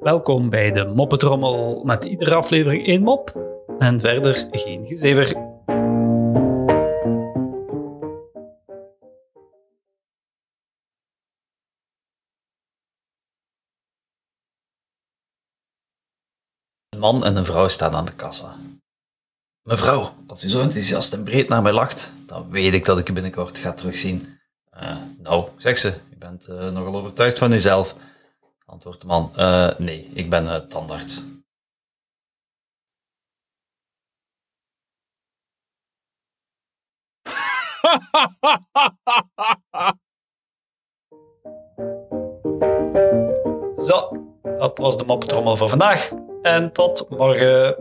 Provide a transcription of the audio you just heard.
Welkom bij de Moppetrommel met iedere aflevering één mop en verder geen gezever. Een man en een vrouw staan aan de kassa. Mevrouw, als u zo enthousiast en breed naar mij lacht, dan weet ik dat ik u binnenkort ga terugzien. Eh, nou, zeg ze, bent eh, nogal overtuigd van uzelf. Antwoordt de man, "Eh, nee, ik ben uh, tandarts. Zo, dat was de moppetrommel voor vandaag. En tot morgen.